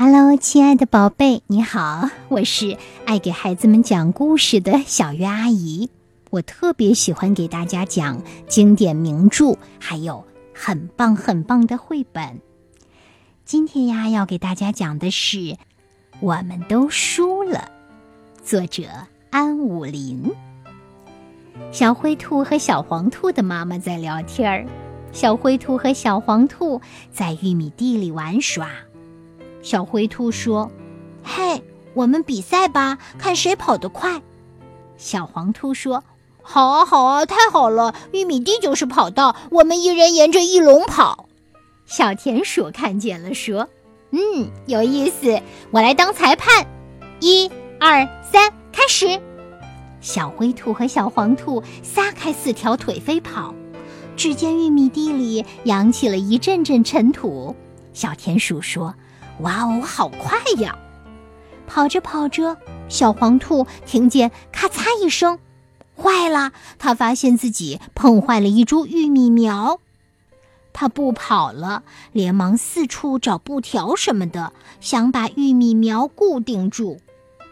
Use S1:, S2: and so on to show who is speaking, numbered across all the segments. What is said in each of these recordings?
S1: Hello，亲爱的宝贝，你好，我是爱给孩子们讲故事的小月阿姨。我特别喜欢给大家讲经典名著，还有很棒很棒的绘本。今天呀，要给大家讲的是《我们都输了》，作者安武林。小灰兔和小黄兔的妈妈在聊天儿。小灰兔和小黄兔在玉米地里玩耍。小灰兔说：“
S2: 嘿，我们比赛吧，看谁跑得快。”
S1: 小黄兔说：“
S2: 好啊，好啊，太好了！玉米地就是跑道，我们一人沿着一龙跑。”
S1: 小田鼠看见了，说：“嗯，有意思，我来当裁判。一、二、三，开始！”小灰兔和小黄兔撒开四条腿飞跑。只见玉米地里扬起了一阵阵尘土，小田鼠说：“哇哦，好快呀！”跑着跑着，小黄兔听见咔嚓一声，坏了！它发现自己碰坏了一株玉米苗，它不跑了，连忙四处找布条什么的，想把玉米苗固定住。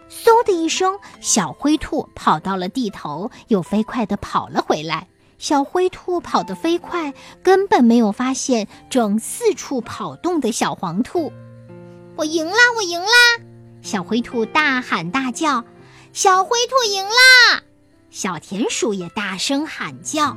S1: 嗖的一声，小灰兔跑到了地头，又飞快地跑了回来。小灰兔跑得飞快，根本没有发现正四处跑动的小黄兔。
S2: 我赢啦！我赢啦！
S1: 小灰兔大喊大叫。小灰兔赢啦！小田鼠也大声喊叫。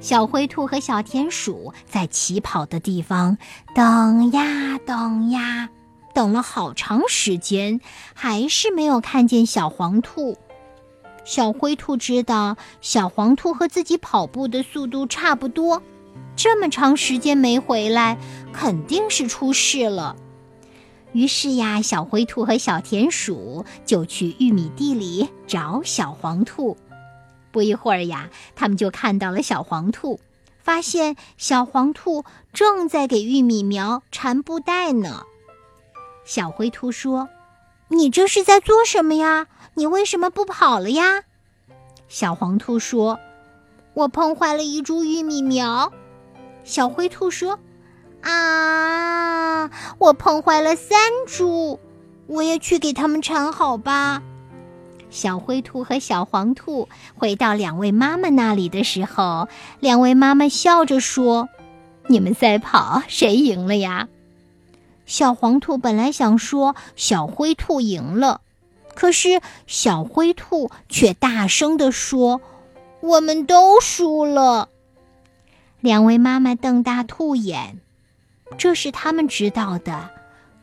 S1: 小灰兔和小田鼠在起跑的地方等呀等呀，等了好长时间，还是没有看见小黄兔。小灰兔知道小黄兔和自己跑步的速度差不多，这么长时间没回来，肯定是出事了。于是呀，小灰兔和小田鼠就去玉米地里找小黄兔。不一会儿呀，他们就看到了小黄兔，发现小黄兔正在给玉米苗缠布袋呢。小灰兔说：“
S2: 你这是在做什么呀？”你为什么不跑了呀？
S1: 小黄兔说：“
S2: 我碰坏了一株玉米苗。”
S1: 小灰兔说：“
S2: 啊，我碰坏了三株，我也去给他们缠好吧。”
S1: 小灰兔和小黄兔回到两位妈妈那里的时候，两位妈妈笑着说：“你们赛跑，谁赢了呀？”小黄兔本来想说小灰兔赢了。可是小灰兔却大声地说：“
S2: 我们都输了。”
S1: 两位妈妈瞪大兔眼，这是他们知道的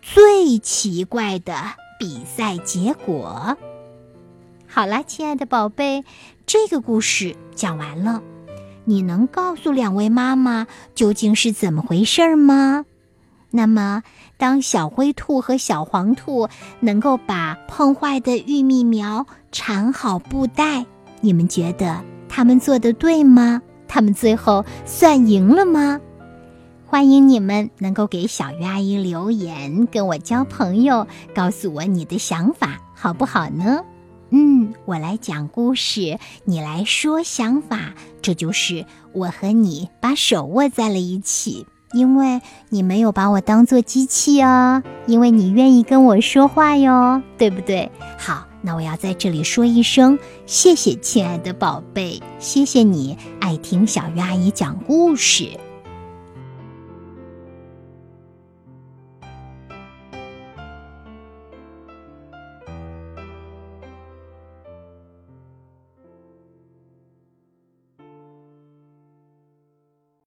S1: 最奇怪的比赛结果。好啦，亲爱的宝贝，这个故事讲完了，你能告诉两位妈妈究竟是怎么回事吗？那么，当小灰兔和小黄兔能够把碰坏的玉米苗缠好布袋，你们觉得他们做的对吗？他们最后算赢了吗？欢迎你们能够给小鱼阿姨留言，跟我交朋友，告诉我你的想法，好不好呢？嗯，我来讲故事，你来说想法，这就是我和你把手握在了一起。因为你没有把我当做机器哦，因为你愿意跟我说话哟，对不对？好，那我要在这里说一声谢谢，亲爱的宝贝，谢谢你爱听小鱼阿姨讲故事。